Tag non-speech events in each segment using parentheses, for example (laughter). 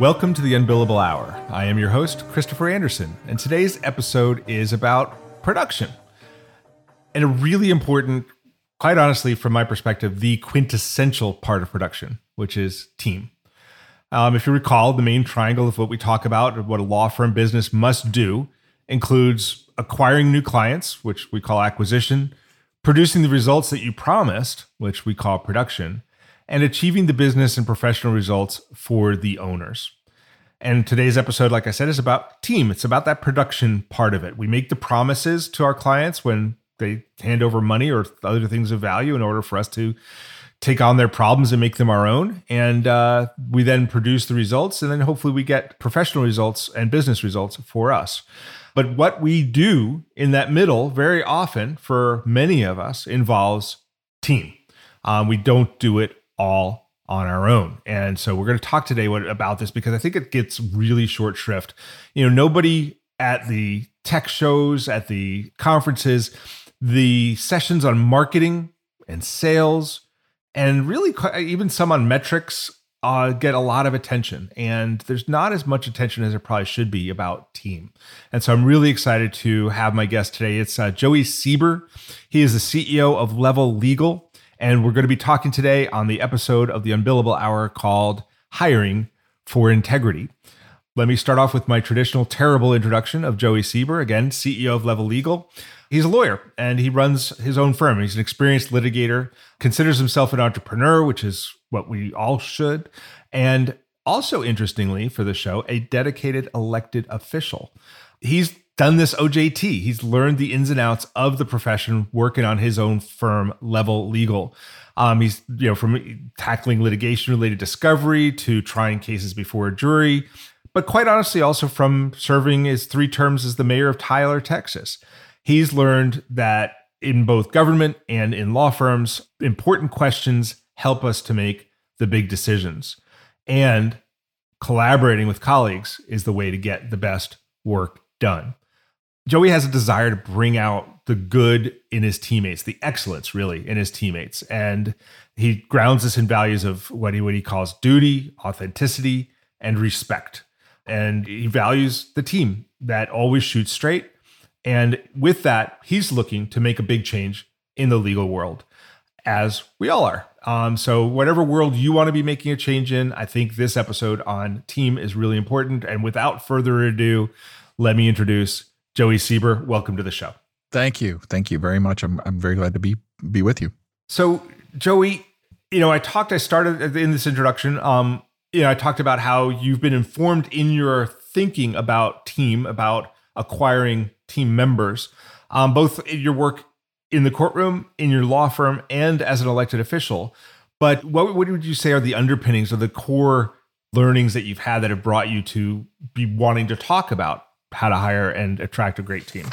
Welcome to the Unbillable Hour. I am your host, Christopher Anderson, and today's episode is about production. And a really important, quite honestly, from my perspective, the quintessential part of production, which is team. Um, if you recall, the main triangle of what we talk about, what a law firm business must do, includes acquiring new clients, which we call acquisition, producing the results that you promised, which we call production, and achieving the business and professional results for the owners. And today's episode, like I said, is about team. It's about that production part of it. We make the promises to our clients when they hand over money or other things of value in order for us to take on their problems and make them our own. And uh, we then produce the results, and then hopefully we get professional results and business results for us. But what we do in that middle, very often for many of us, involves team. Um, we don't do it all on our own. And so we're going to talk today about this because I think it gets really short shrift. You know, nobody at the tech shows, at the conferences, the sessions on marketing and sales, and really even some on metrics uh, get a lot of attention. And there's not as much attention as there probably should be about team. And so I'm really excited to have my guest today. It's uh, Joey Seeber. He is the CEO of Level Legal. And we're going to be talking today on the episode of the Unbillable Hour called Hiring for Integrity. Let me start off with my traditional terrible introduction of Joey Seeber, again, CEO of Level Legal. He's a lawyer and he runs his own firm. He's an experienced litigator, considers himself an entrepreneur, which is what we all should, and also, interestingly for the show, a dedicated elected official. He's done this OJT. He's learned the ins and outs of the profession working on his own firm, Level Legal. Um, he's you know from tackling litigation related discovery to trying cases before a jury, but quite honestly, also from serving his three terms as the mayor of Tyler, Texas. He's learned that in both government and in law firms, important questions help us to make the big decisions. And collaborating with colleagues is the way to get the best work done. Joey has a desire to bring out the good in his teammates, the excellence really in his teammates. And he grounds this in values of what he what he calls duty, authenticity, and respect. And he values the team that always shoots straight. And with that, he's looking to make a big change in the legal world, as we all are. Um, so, whatever world you want to be making a change in, I think this episode on team is really important. And without further ado, let me introduce Joey Seeber, welcome to the show. Thank you. Thank you very much. I'm, I'm very glad to be be with you. So, Joey, you know, I talked, I started in this introduction, um, you know, I talked about how you've been informed in your thinking about team, about acquiring team members, um, both in your work in the courtroom, in your law firm, and as an elected official. But what, what would you say are the underpinnings or the core learnings that you've had that have brought you to be wanting to talk about how to hire and attract a great team?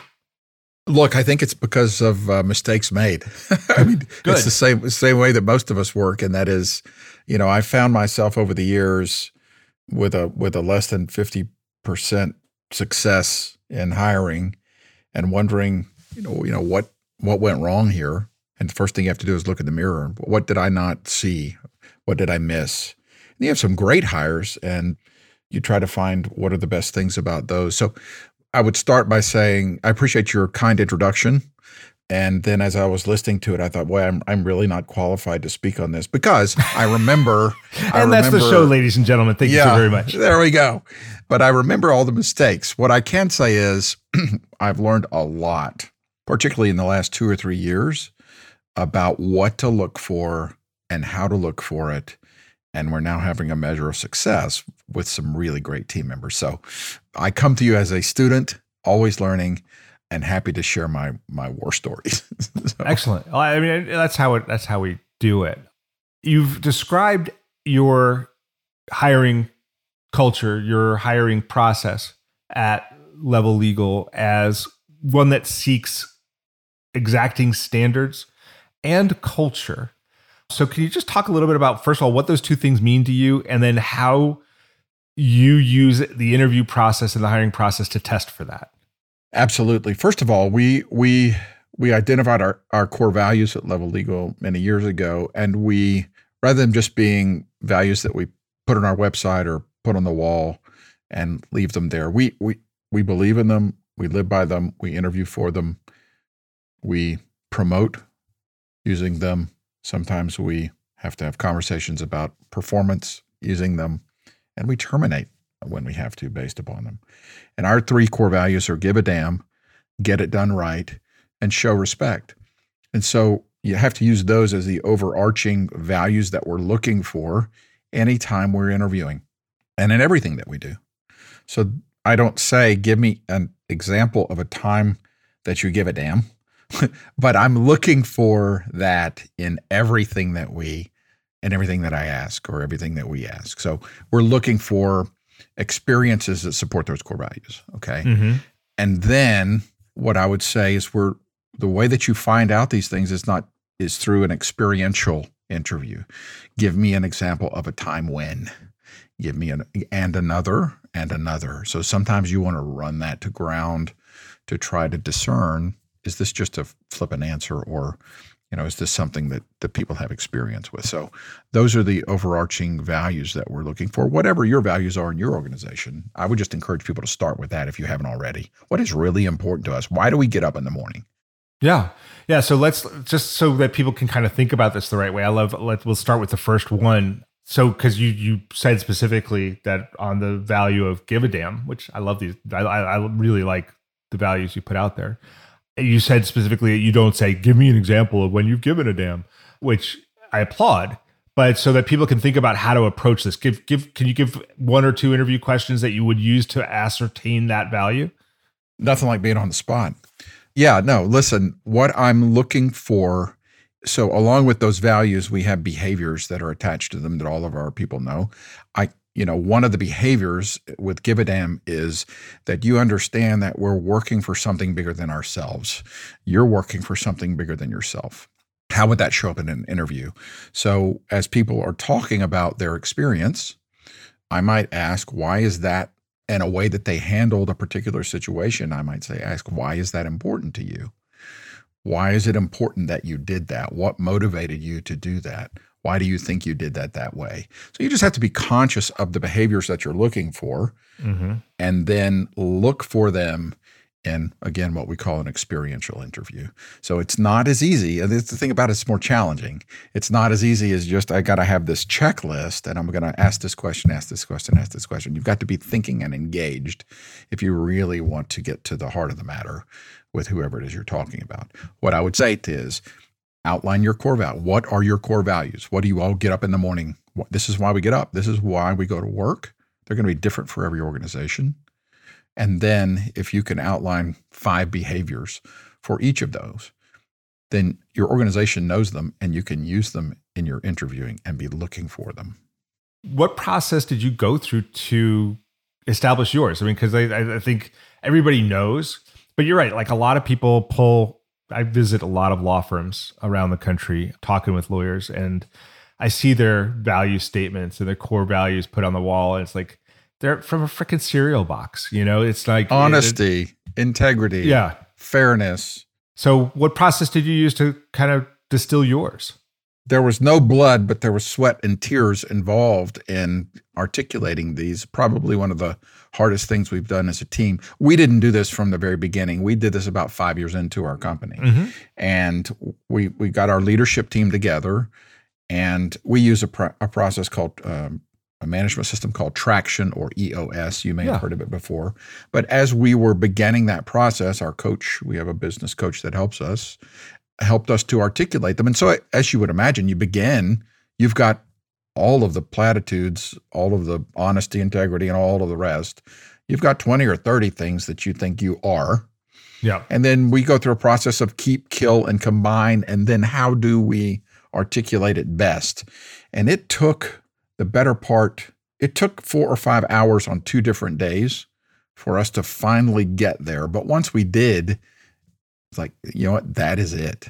Look, I think it's because of uh, mistakes made. (laughs) I mean, Good. it's the same same way that most of us work, and that is, you know, I found myself over the years with a with a less than fifty percent success in hiring, and wondering, you know, you know what what went wrong here. And the first thing you have to do is look in the mirror. What did I not see? What did I miss? And you have some great hires, and you try to find what are the best things about those. So I would start by saying, I appreciate your kind introduction. And then as I was listening to it, I thought, boy, I'm, I'm really not qualified to speak on this because I remember. (laughs) and I that's remember, the show, ladies and gentlemen. Thank yeah, you so very much. There we go. But I remember all the mistakes. What I can say is (clears throat) I've learned a lot, particularly in the last two or three years, about what to look for and how to look for it and we're now having a measure of success with some really great team members. So I come to you as a student, always learning and happy to share my my war stories. (laughs) so. Excellent. I mean that's how it that's how we do it. You've described your hiring culture, your hiring process at Level Legal as one that seeks exacting standards and culture. So, can you just talk a little bit about, first of all, what those two things mean to you, and then how you use the interview process and the hiring process to test for that? Absolutely. First of all, we we we identified our, our core values at Level Legal many years ago, and we rather than just being values that we put on our website or put on the wall and leave them there, we we we believe in them, we live by them, we interview for them, we promote using them. Sometimes we have to have conversations about performance using them, and we terminate when we have to based upon them. And our three core values are give a damn, get it done right, and show respect. And so you have to use those as the overarching values that we're looking for anytime we're interviewing and in everything that we do. So I don't say, give me an example of a time that you give a damn, (laughs) but I'm looking for that in everything that we and everything that I ask or everything that we ask. So we're looking for experiences that support those core values. Okay. Mm-hmm. And then what I would say is we're the way that you find out these things is not is through an experiential interview. Give me an example of a time when. Give me an and another and another. So sometimes you want to run that to ground to try to discern is this just a flippant answer or you know is this something that that people have experience with? So those are the overarching values that we're looking for. Whatever your values are in your organization i would just encourage people to start with that if you haven't already. What is really important to us? Why do we get up in the morning? Yeah. Yeah. So let's just so that people can kind of think about this the right way i love Let's we'll start with the first one. So because you you said specifically that on the value of give a damn which i love these i i really like the values you put out there you said specifically you don't say, give me an example of when you've given a damn, which I applaud. But so that people can think about how to approach this, give give can you give one or two interview questions that you would use to ascertain that value? Nothing like being on the spot. Yeah, no, listen, what I'm looking for so along with those values we have behaviors that are attached to them that all of our people know i you know, one of the behaviors with Give a Damn is that you understand that we're working for something bigger than ourselves. You're working for something bigger than yourself. How would that show up in an interview? So, as people are talking about their experience, I might ask, why is that in a way that they handled a particular situation? I might say, ask, why is that important to you? Why is it important that you did that? What motivated you to do that? Why do you think you did that that way? So you just have to be conscious of the behaviors that you're looking for mm-hmm. and then look for them in, again, what we call an experiential interview. So it's not as easy. And the thing about it, it's more challenging. It's not as easy as just, I got to have this checklist and I'm going to ask this question, ask this question, ask this question. You've got to be thinking and engaged if you really want to get to the heart of the matter with whoever it is you're talking about. What I would say is, outline your core value. What are your core values? What do you all get up in the morning? This is why we get up. This is why we go to work. They're going to be different for every organization. And then if you can outline five behaviors for each of those, then your organization knows them and you can use them in your interviewing and be looking for them. What process did you go through to establish yours? I mean, because I, I think everybody knows, but you're right. Like a lot of people pull I visit a lot of law firms around the country talking with lawyers and I see their value statements and their core values put on the wall. And it's like they're from a freaking cereal box. You know, it's like honesty, it, integrity, yeah, fairness. So, what process did you use to kind of distill yours? There was no blood, but there was sweat and tears involved in articulating these. Probably one of the hardest things we've done as a team. We didn't do this from the very beginning. We did this about five years into our company, mm-hmm. and we we got our leadership team together, and we use a, pro- a process called. Um, a management system called Traction or EOS. You may yeah. have heard of it before. But as we were beginning that process, our coach, we have a business coach that helps us, helped us to articulate them. And so, as you would imagine, you begin, you've got all of the platitudes, all of the honesty, integrity, and all of the rest. You've got 20 or 30 things that you think you are. Yeah. And then we go through a process of keep, kill, and combine. And then how do we articulate it best? And it took the better part it took four or five hours on two different days for us to finally get there. But once we did, it's like, you know what? That is it.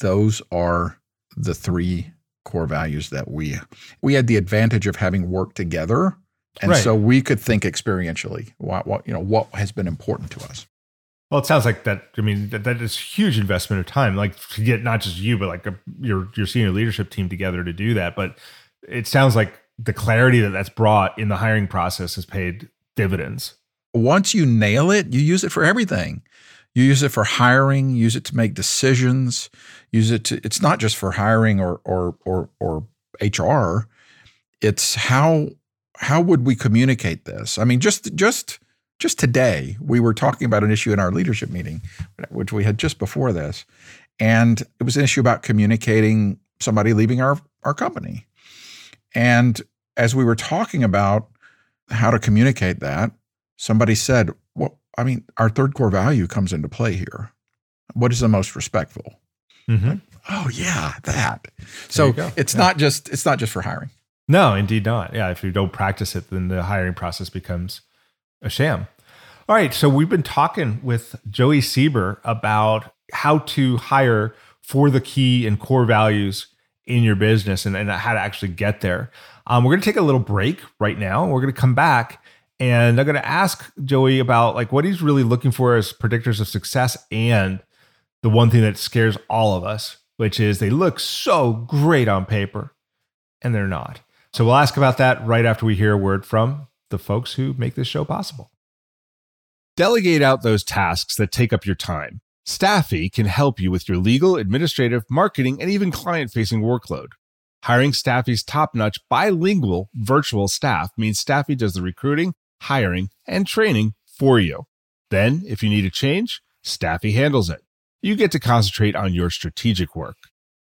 Those are the three core values that we we had the advantage of having worked together and right. so we could think experientially what, what you know what has been important to us well, it sounds like that. I mean, that, that is huge investment of time, like to get not just you, but like a, your your senior leadership team together to do that. But it sounds like the clarity that that's brought in the hiring process has paid dividends. Once you nail it, you use it for everything. You use it for hiring. Use it to make decisions. Use it to. It's not just for hiring or or or or HR. It's how how would we communicate this? I mean, just just just today, we were talking about an issue in our leadership meeting, which we had just before this. And it was an issue about communicating somebody leaving our, our company. And as we were talking about how to communicate that, somebody said, Well, I mean, our third core value comes into play here. What is the most respectful? Mm-hmm. Like, oh yeah, that. so it's yeah. not just it's not just for hiring. No, indeed not. Yeah, if you don't practice it, then the hiring process becomes a sham. All right. So we've been talking with Joey Seeber about how to hire for the key and core values in your business and, and how to actually get there. Um, we're going to take a little break right now. We're going to come back and I'm going to ask Joey about like what he's really looking for as predictors of success and the one thing that scares all of us, which is they look so great on paper and they're not. So we'll ask about that right after we hear a word from the folks who make this show possible. Delegate out those tasks that take up your time. Staffi can help you with your legal, administrative, marketing, and even client facing workload. Hiring Staffi's top notch bilingual virtual staff means Staffi does the recruiting, hiring, and training for you. Then, if you need a change, Staffi handles it. You get to concentrate on your strategic work.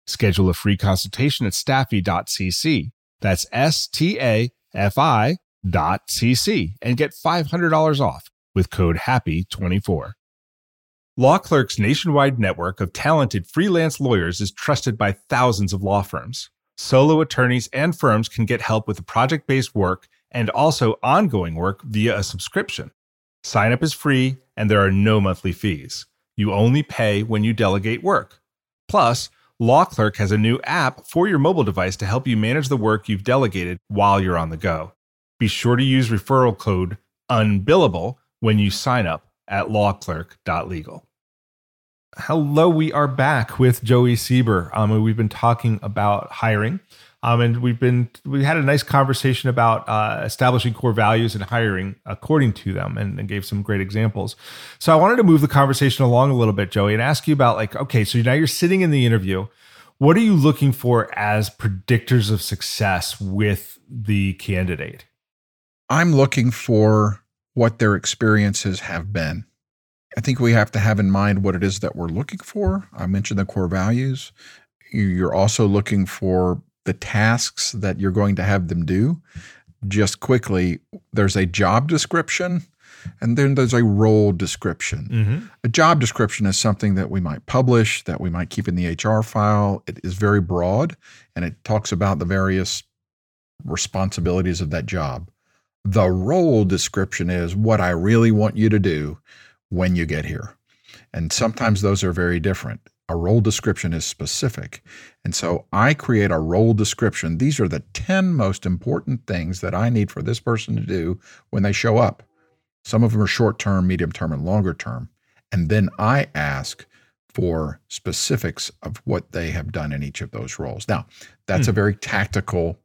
Schedule a free consultation at staffi.cc. That's S T A F I dot cc and get $500 off with code HAPPY24. Law Clerk's nationwide network of talented freelance lawyers is trusted by thousands of law firms. Solo attorneys and firms can get help with project based work and also ongoing work via a subscription. Sign up is free and there are no monthly fees. You only pay when you delegate work. Plus, Law Clerk has a new app for your mobile device to help you manage the work you've delegated while you're on the go. Be sure to use referral code UNBILLABLE when you sign up at lawclerk.legal. Hello, we are back with Joey Seeber. Um, we've been talking about hiring. Um, and we've been we had a nice conversation about uh, establishing core values and hiring according to them, and, and, gave some great examples. So I wanted to move the conversation along a little bit, Joey, and ask you about like, okay, so now you're sitting in the interview. What are you looking for as predictors of success with the candidate? I'm looking for what their experiences have been. I think we have to have in mind what it is that we're looking for. I mentioned the core values. You're also looking for the tasks that you're going to have them do. Just quickly, there's a job description and then there's a role description. Mm-hmm. A job description is something that we might publish, that we might keep in the HR file. It is very broad and it talks about the various responsibilities of that job. The role description is what I really want you to do when you get here. And sometimes those are very different a role description is specific. And so I create a role description. These are the 10 most important things that I need for this person to do when they show up. Some of them are short term, medium term, and longer term. And then I ask for specifics of what they have done in each of those roles. Now, that's hmm. a very tactical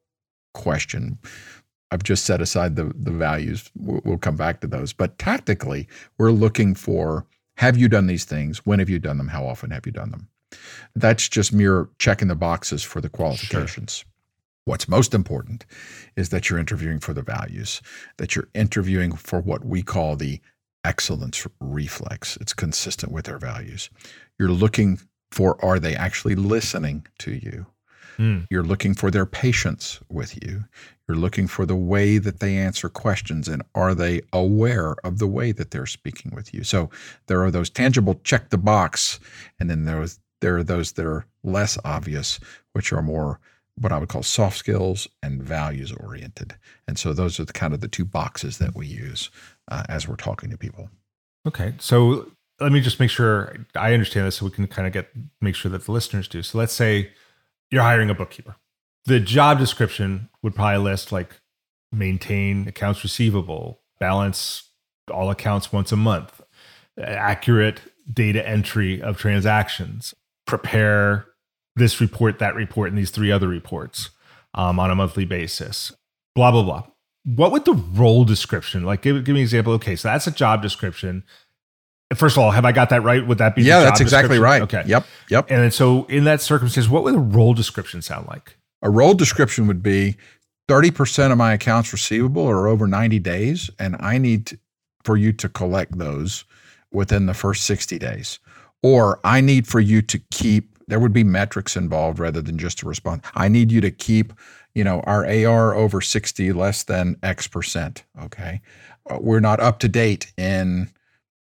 question. I've just set aside the, the values. We'll, we'll come back to those. But tactically, we're looking for have you done these things? When have you done them? How often have you done them? That's just mere checking the boxes for the qualifications. Sure. What's most important is that you're interviewing for the values, that you're interviewing for what we call the excellence reflex. It's consistent with their values. You're looking for are they actually listening to you? Mm. You're looking for their patience with you. You're looking for the way that they answer questions and are they aware of the way that they're speaking with you. So there are those tangible check the box, and then there, was, there are those that are less obvious, which are more what I would call soft skills and values oriented. And so those are the kind of the two boxes that we use uh, as we're talking to people. Okay. So let me just make sure I understand this so we can kind of get make sure that the listeners do. So let's say you're hiring a bookkeeper. The job description would probably list like maintain accounts receivable, balance all accounts once a month, accurate data entry of transactions, prepare this report, that report, and these three other reports um, on a monthly basis, blah, blah, blah. What would the role description, like give, give me an example? Okay, so that's a job description. First of all, have I got that right? Would that be yeah? that's exactly right. Okay. Yep. Yep. And so in that circumstance, what would a role description sound like? A role description would be 30% of my accounts receivable are over 90 days, and I need for you to collect those within the first 60 days. Or I need for you to keep there would be metrics involved rather than just a response. I need you to keep, you know, our AR over 60 less than X percent. Okay. Uh, we're not up to date in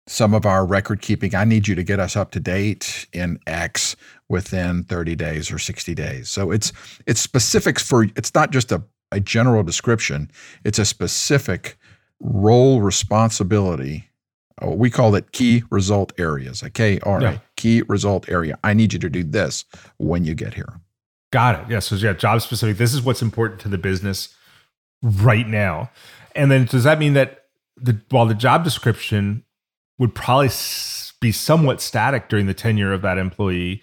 some of our record keeping. I need you to get us up to date in X within 30 days or 60 days. So it's it's specifics for it's not just a, a general description, it's a specific role responsibility Oh, we call it key result areas. Okay, all right, yeah. key result area. I need you to do this when you get here. Got it. Yeah. So yeah, job specific. This is what's important to the business right now. And then does that mean that the while the job description would probably be somewhat static during the tenure of that employee,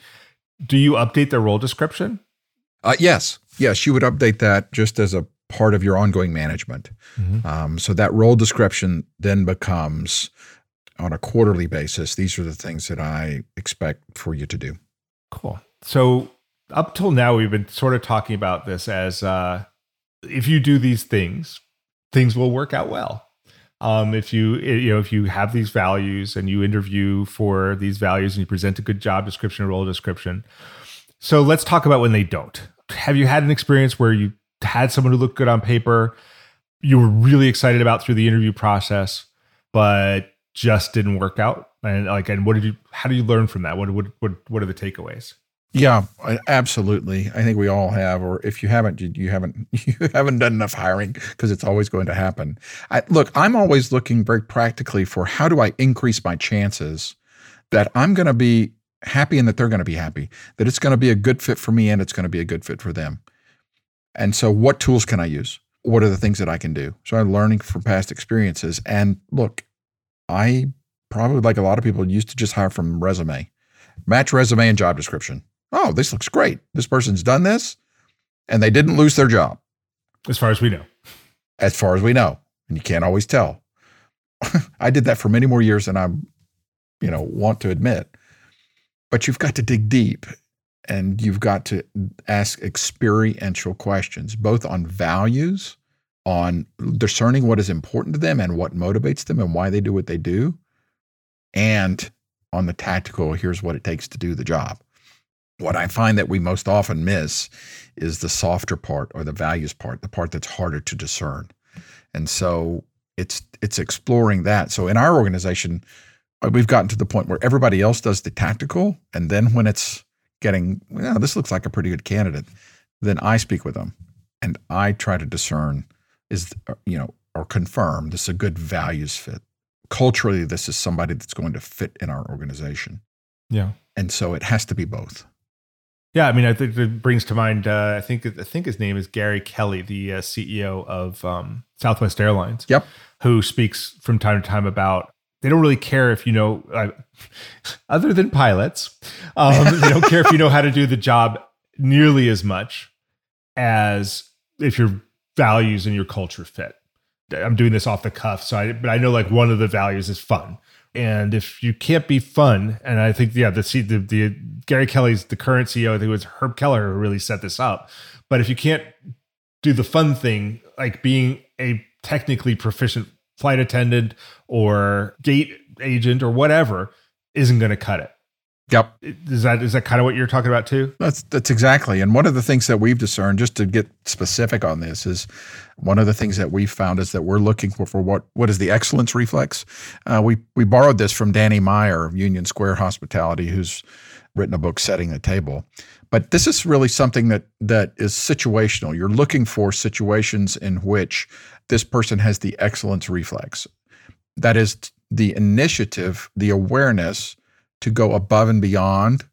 do you update their role description? Uh, yes. Yes, you would update that just as a part of your ongoing management. Mm-hmm. Um, so that role description then becomes on a quarterly basis, these are the things that I expect for you to do. Cool. So up till now, we've been sort of talking about this as uh, if you do these things, things will work out well. Um, if you you know if you have these values and you interview for these values and you present a good job description, role description. So let's talk about when they don't. Have you had an experience where you had someone who looked good on paper, you were really excited about through the interview process, but just didn't work out? And like, and what did you? How do you learn from that? What what what what are the takeaways? Yeah, absolutely. I think we all have, or if you haven't, you haven't (laughs) you haven't done enough hiring because it's always going to happen. I, look, I'm always looking very practically for how do I increase my chances that I'm going to be happy and that they're going to be happy, that it's going to be a good fit for me and it's going to be a good fit for them. And so, what tools can I use? What are the things that I can do? So, I'm learning from past experiences. And look, I probably, like a lot of people, used to just hire from resume, match resume and job description. Oh, this looks great. This person's done this and they didn't lose their job. As far as we know. As far as we know. And you can't always tell. (laughs) I did that for many more years than I, you know, want to admit. But you've got to dig deep and you've got to ask experiential questions, both on values on discerning what is important to them and what motivates them and why they do what they do, and on the tactical, here's what it takes to do the job. What I find that we most often miss is the softer part or the values part, the part that's harder to discern. And so it's it's exploring that. So in our organization, uh, we've gotten to the point where everybody else does the tactical, and then when it's getting, well, this looks like a pretty good candidate, then I speak with them and I try to discern is uh, you know or confirm this is a good values fit culturally this is somebody that's going to fit in our organization yeah and so it has to be both yeah i mean i think it brings to mind uh, i think i think his name is gary kelly the uh, ceo of um, southwest airlines yep who speaks from time to time about they don't really care if you know uh, (laughs) other than pilots um, they don't care if you know how to do the job nearly as much as if you're values and your culture fit. I'm doing this off the cuff, so I but I know like one of the values is fun. And if you can't be fun, and I think yeah, the the, the Gary Kelly's the current CEO, I think it was Herb Keller who really set this up. But if you can't do the fun thing, like being a technically proficient flight attendant or gate agent or whatever, isn't going to cut it. Yep. Is that is that kind of what you're talking about too? That's that's exactly. And one of the things that we've discerned, just to get specific on this, is one of the things that we've found is that we're looking for for what what is the excellence reflex. Uh, we we borrowed this from Danny Meyer of Union Square Hospitality, who's written a book, Setting the Table. But this is really something that that is situational. You're looking for situations in which this person has the excellence reflex. That is the initiative, the awareness to go above and beyond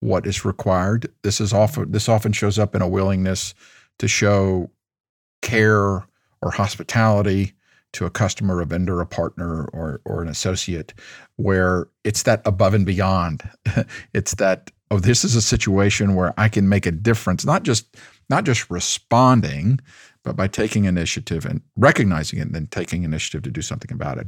what is required. This is often this often shows up in a willingness to show care or hospitality to a customer, a vendor, a partner, or or an associate, where it's that above and beyond. (laughs) it's that oh, this is a situation where I can make a difference, not just not just responding, but by taking initiative and recognizing it and then taking initiative to do something about it.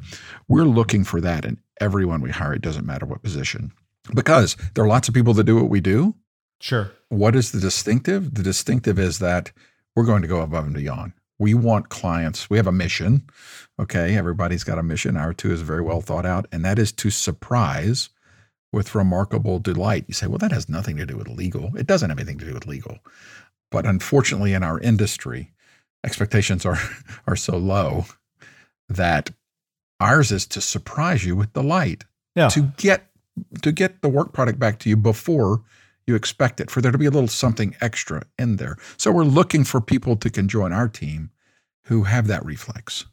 We're looking for that in everyone we hire. It doesn't matter what position. Because there are lots of people that do what we do. Sure. What is the distinctive? The distinctive is that we're going to go above and beyond. We want clients. We have a mission. Okay, everybody's got a mission. Our two is very well thought out, and that is to surprise with remarkable delight. You say, well, that has nothing to do with legal. It doesn't have anything to do with legal. But unfortunately, in our industry, expectations are, (laughs) are so low that ours is to surprise you with delight, yeah. to get to get the work product back to you before you expect it, for there to be a little something extra in there. So we're looking for people to can join our team who have that reflex.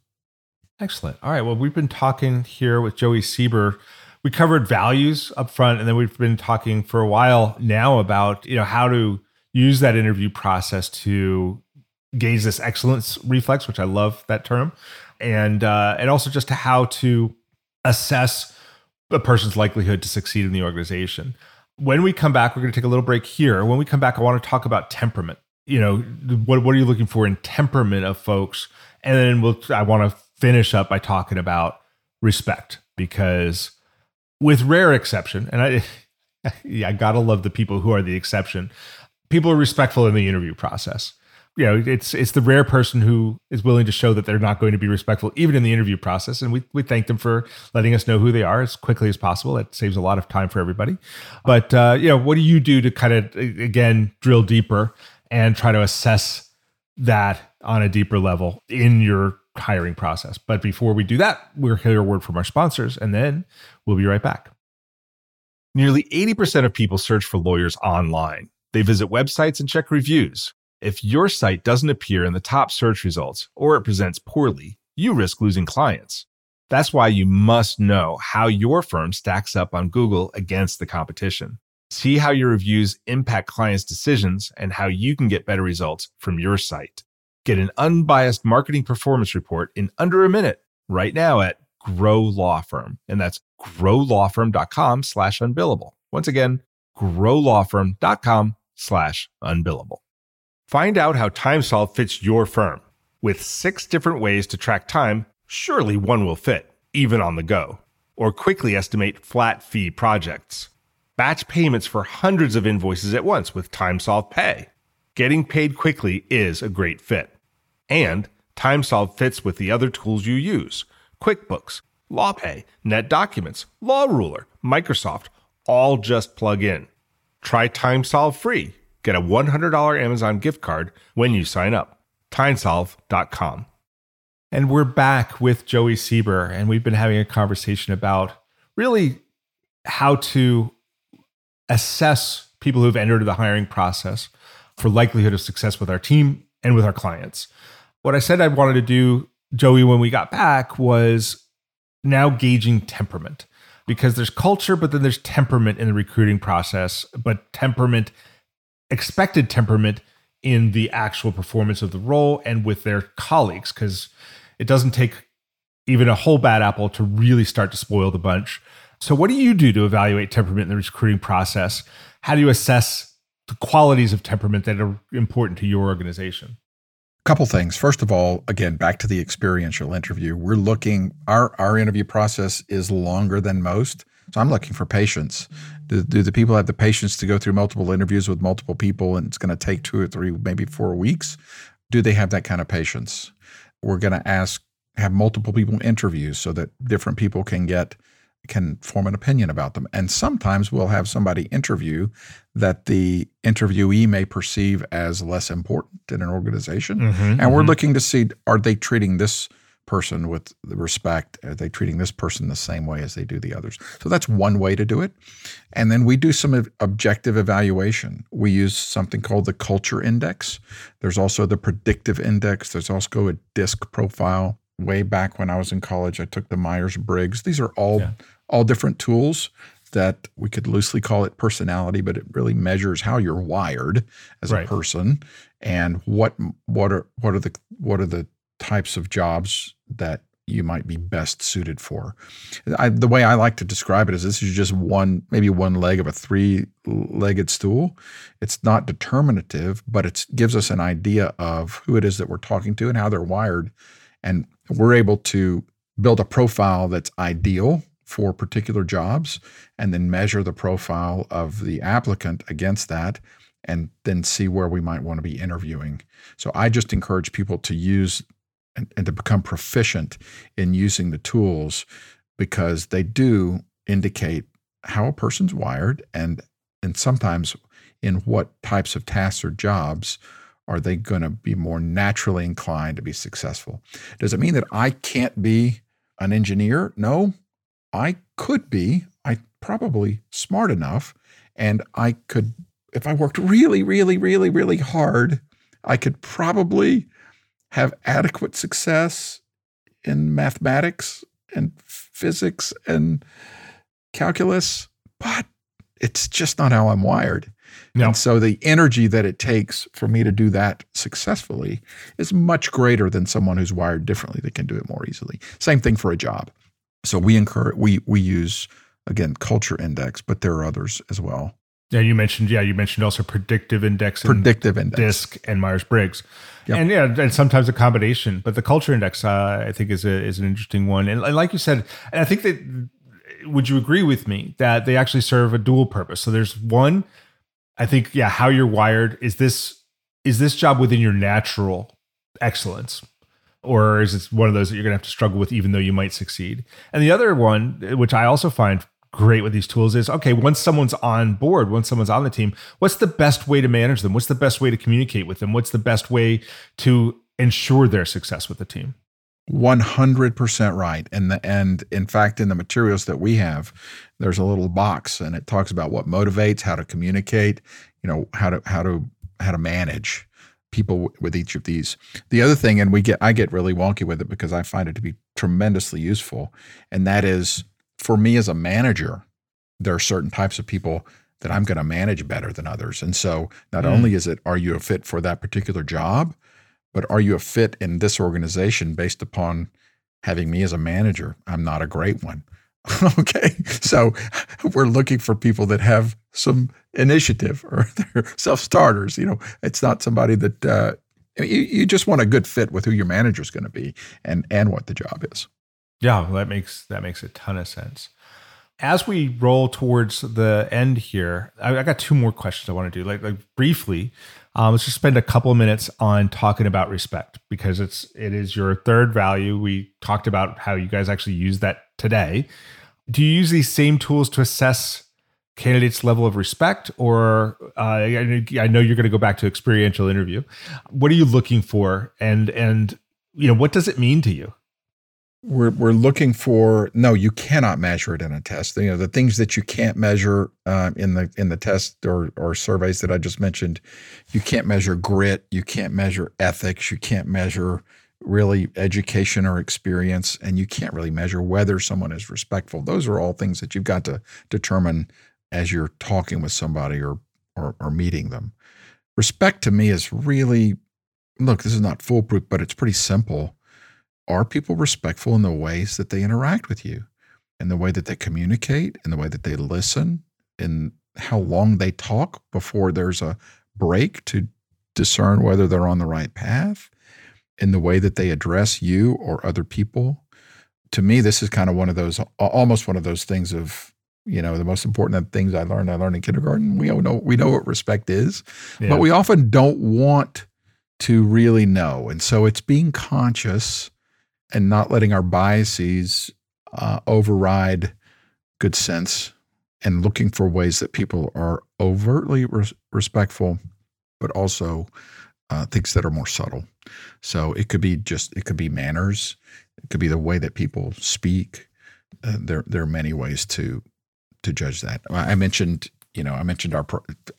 Excellent. All right. Well, we've been talking here with Joey Seeber. We covered values up front, and then we've been talking for a while now about you know how to use that interview process to gauge this excellence reflex, which I love that term, and uh, and also just to how to assess a person's likelihood to succeed in the organization. When we come back, we're going to take a little break here. When we come back, I want to talk about temperament. You know, what what are you looking for in temperament of folks? And then we'll I want to finish up by talking about respect because with rare exception, and I (laughs) yeah, I gotta love the people who are the exception. People are respectful in the interview process you know, it's it's the rare person who is willing to show that they're not going to be respectful, even in the interview process. And we we thank them for letting us know who they are as quickly as possible. It saves a lot of time for everybody. But uh, you know, what do you do to kind of again drill deeper and try to assess that on a deeper level in your hiring process? But before we do that, we'll hear a word from our sponsors, and then we'll be right back. Nearly 80% of people search for lawyers online. They visit websites and check reviews. If your site doesn't appear in the top search results or it presents poorly, you risk losing clients. That's why you must know how your firm stacks up on Google against the competition. See how your reviews impact clients' decisions and how you can get better results from your site. Get an unbiased marketing performance report in under a minute right now at Grow Law Firm. And that's growlawfirm.com slash unbillable. Once again, growlawfirm.com slash unbillable. Find out how TimeSolve fits your firm. With six different ways to track time, surely one will fit, even on the go. Or quickly estimate flat fee projects. Batch payments for hundreds of invoices at once with TimeSolve Pay. Getting paid quickly is a great fit. And TimeSolve fits with the other tools you use QuickBooks, LawPay, NetDocuments, LawRuler, Microsoft, all just plug in. Try TimeSolve free Get a $100 Amazon gift card when you sign up. TimeSolve.com. And we're back with Joey Seeber, and we've been having a conversation about really how to assess people who've entered the hiring process for likelihood of success with our team and with our clients. What I said I wanted to do, Joey, when we got back was now gauging temperament because there's culture, but then there's temperament in the recruiting process, but temperament expected temperament in the actual performance of the role and with their colleagues because it doesn't take even a whole bad apple to really start to spoil the bunch. So, what do you do to evaluate temperament in the recruiting process? How do you assess the qualities of temperament that are important to your organization? Couple things first of all again back to the experiential interview we're looking our our interview process is longer than most so i'm looking for patience do, do the people have the patience to go through multiple interviews with multiple people and it's going to take two or three, maybe four weeks? Do they have that kind of patience? We're going to ask, have multiple people interview so that different people can get can form an opinion about them. And sometimes we'll have somebody interview that the interviewee may perceive as less important in an organization. Mm-hmm, and we're mm-hmm. looking to see are they treating this person with respect? Are they treating this person the same way as they do the others? So that's one way to do it. And then we do some objective evaluation. We use something called the culture index. There's also the predictive index. There's also a DISC profile. Way back when I was in college, I took the Myers Briggs. These are all yeah. All different tools that we could loosely call it personality, but it really measures how you're wired as right. a person and what what are what are the what are the types of jobs that you might be best suited for. I, the way I like to describe it is this is just one, maybe one leg of a three legged stool. It's not determinative, but it gives us an idea of who it is that we're talking to and how they're wired. And we're able to build a profile that's ideal for particular jobs and then measure the profile of the applicant against that and then see where we might want to be interviewing. So I just encourage people to use and, and to become proficient in using the tools because they do indicate how a person's wired and and sometimes in what types of tasks or jobs are they going to be more naturally inclined to be successful. Does it mean that I can't be an engineer? No, I could be. I probably smart enough and I could if I worked really really really really hard, I could probably have adequate success in mathematics and physics and calculus, but it's just not how I'm wired. No. And so the energy that it takes for me to do that successfully is much greater than someone who's wired differently that can do it more easily. Same thing for a job. So we encourage we we use again culture index, but there are others as well. Yeah, you mentioned yeah, you mentioned also predictive index, predictive index, DISC, and Myers Briggs, yep. and yeah, and sometimes a combination. But the culture index, uh, I think, is a is an interesting one. And, and like you said, and I think that would you agree with me that they actually serve a dual purpose? So there's one, I think, yeah, how you're wired. Is this is this job within your natural excellence? Or is it one of those that you're going to have to struggle with, even though you might succeed? And the other one, which I also find great with these tools is okay, once someone's on board, once someone's on the team, what's the best way to manage them? What's the best way to communicate with them? What's the best way to ensure their success with the team? 100% right. And the, and in fact in the materials that we have, there's a little box and it talks about what motivates, how to communicate, you know, how to how to how to manage people with each of these. The other thing and we get I get really wonky with it because I find it to be tremendously useful and that is for me as a manager, there are certain types of people that I'm going to manage better than others. And so not mm. only is it are you a fit for that particular job, but are you a fit in this organization based upon having me as a manager? I'm not a great one. (laughs) okay. So (laughs) we're looking for people that have some initiative or (laughs) they're self starters. You know, it's not somebody that uh, you, you just want a good fit with who your manager is going to be and, and what the job is. Yeah, that makes that makes a ton of sense. As we roll towards the end here, I, I got two more questions I want to do. Like, like briefly, um, let's just spend a couple of minutes on talking about respect because it's it is your third value. We talked about how you guys actually use that today. Do you use these same tools to assess candidates' level of respect, or uh, I know you're going to go back to experiential interview. What are you looking for, and and you know what does it mean to you? we're we're looking for no you cannot measure it in a test you know the things that you can't measure uh, in the in the test or or surveys that i just mentioned you can't measure grit you can't measure ethics you can't measure really education or experience and you can't really measure whether someone is respectful those are all things that you've got to determine as you're talking with somebody or or, or meeting them. Respect to me is really look this is not foolproof but it's pretty simple. Are people respectful in the ways that they interact with you, in the way that they communicate, in the way that they listen, in how long they talk before there's a break to discern whether they're on the right path, in the way that they address you or other people? To me, this is kind of one of those, almost one of those things of, you know, the most important things I learned, I learned in kindergarten. We all know we know what respect is, yeah. but we often don't want to really know. And so it's being conscious and not letting our biases uh, override good sense and looking for ways that people are overtly res- respectful, but also uh, things that are more subtle. So it could be just it could be manners, it could be the way that people speak. Uh, there there are many ways to to judge that. I mentioned you know I mentioned our,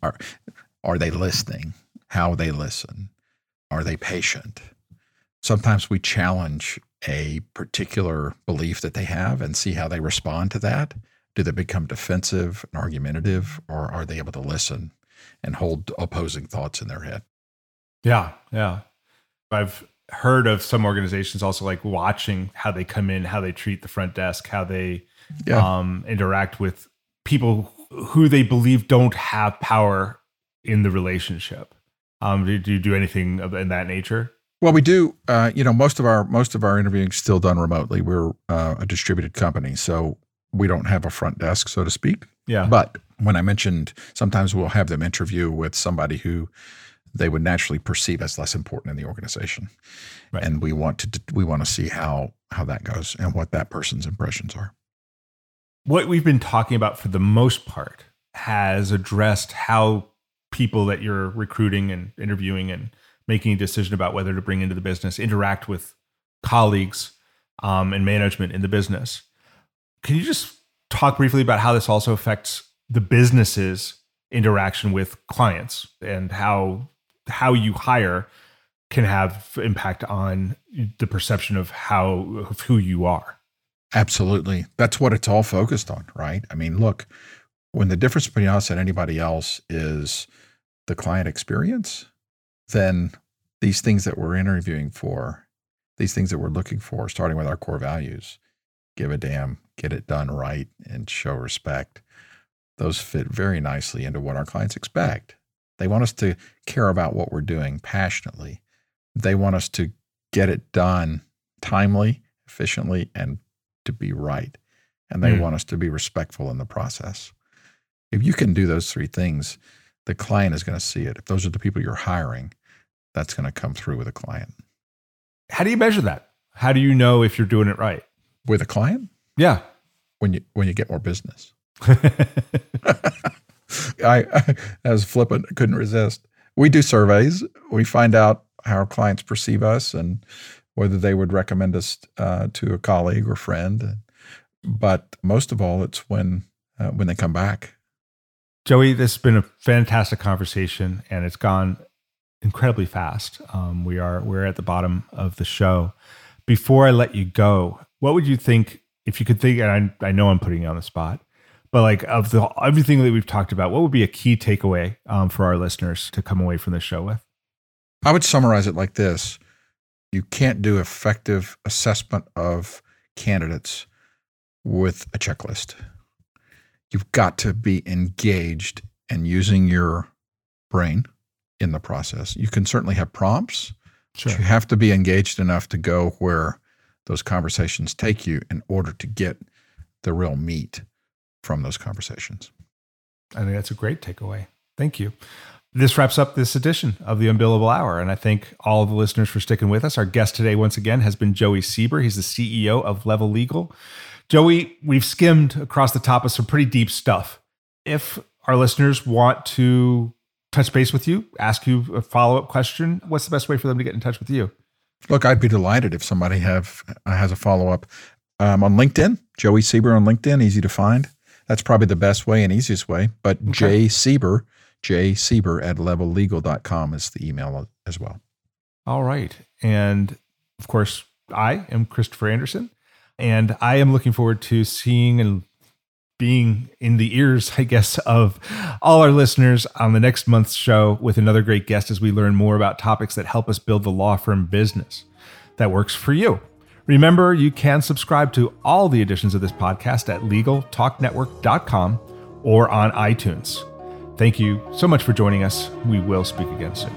our are they listening? How they listen? Are they patient? Sometimes we challenge a particular belief that they have and see how they respond to that. Do they become defensive and argumentative, or are they able to listen and hold opposing thoughts in their head? Yeah, yeah. I've heard of some organizations also like watching how they come in, how they treat the front desk, how they yeah. um, interact with people who they believe don't have power in the relationship. Um, do, do you do anything in that nature? Well, we do. Uh, you know, most of our most of our interviewing is still done remotely. We're uh, a distributed company, so we don't have a front desk, so to speak. Yeah. But when I mentioned sometimes we'll have them interview with somebody who they would naturally perceive as less important in the organization, right. and we want to we want to see how how that goes and what that person's impressions are. What we've been talking about for the most part has addressed how people that you're recruiting and interviewing and making a decision about whether to bring into the business interact with colleagues um, and management in the business. Can you just talk briefly about how this also affects the business's interaction with clients and how how you hire can have impact on the perception of how of who you are. Absolutely. That's what it's all focused on, right? I mean, look, when the difference between us and anybody else is the client experience, then these things that we're interviewing for, these things that we're looking for, starting with our core values, give a damn, get it done right, and show respect, those fit very nicely into what our clients expect. They want us to care about what we're doing passionately. They want us to get it done timely, efficiently, and to be right. And they mm. want us to be respectful in the process. If you can do those three things, the client is going to see it. If those are the people you're hiring, that's going to come through with a client. How do you measure that? How do you know if you're doing it right? With a client? Yeah. When you when you get more business. (laughs) I, I as flippant, couldn't resist. We do surveys. We find out how our clients perceive us and whether they would recommend us uh, to a colleague or friend. But most of all, it's when uh, when they come back Joey, this has been a fantastic conversation, and it's gone incredibly fast. Um, we are we're at the bottom of the show. Before I let you go, what would you think if you could think? And I, I know I'm putting you on the spot, but like of the everything that we've talked about, what would be a key takeaway um, for our listeners to come away from the show with? I would summarize it like this: You can't do effective assessment of candidates with a checklist you've got to be engaged and using your brain in the process. You can certainly have prompts, sure. but you have to be engaged enough to go where those conversations take you in order to get the real meat from those conversations. I think that's a great takeaway. Thank you. This wraps up this edition of the Unbillable Hour, and I thank all of the listeners for sticking with us. Our guest today, once again, has been Joey Seeber. He's the CEO of Level Legal. Joey, we've skimmed across the top of some pretty deep stuff. If our listeners want to touch base with you, ask you a follow up question, what's the best way for them to get in touch with you? Look, I'd be delighted if somebody have uh, has a follow up um, on LinkedIn. Joey Seeber on LinkedIn, easy to find. That's probably the best way and easiest way. But okay. J Seeber, J Seeber at levellegal.com is the email as well. All right. And of course, I am Christopher Anderson. And I am looking forward to seeing and being in the ears, I guess, of all our listeners on the next month's show with another great guest as we learn more about topics that help us build the law firm business that works for you. Remember, you can subscribe to all the editions of this podcast at legaltalknetwork.com or on iTunes. Thank you so much for joining us. We will speak again soon.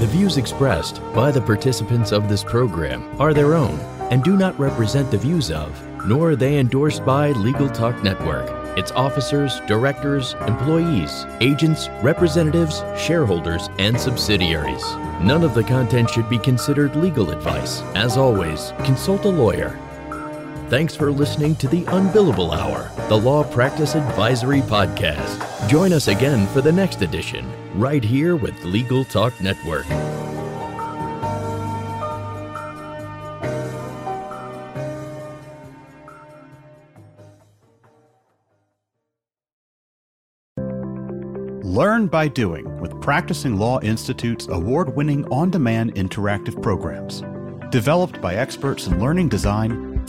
The views expressed by the participants of this program are their own and do not represent the views of, nor are they endorsed by Legal Talk Network, its officers, directors, employees, agents, representatives, shareholders, and subsidiaries. None of the content should be considered legal advice. As always, consult a lawyer. Thanks for listening to the Unbillable Hour, the Law Practice Advisory Podcast. Join us again for the next edition, right here with Legal Talk Network. Learn by doing with Practicing Law Institute's award winning on demand interactive programs. Developed by experts in learning design,